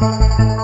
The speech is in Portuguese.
Música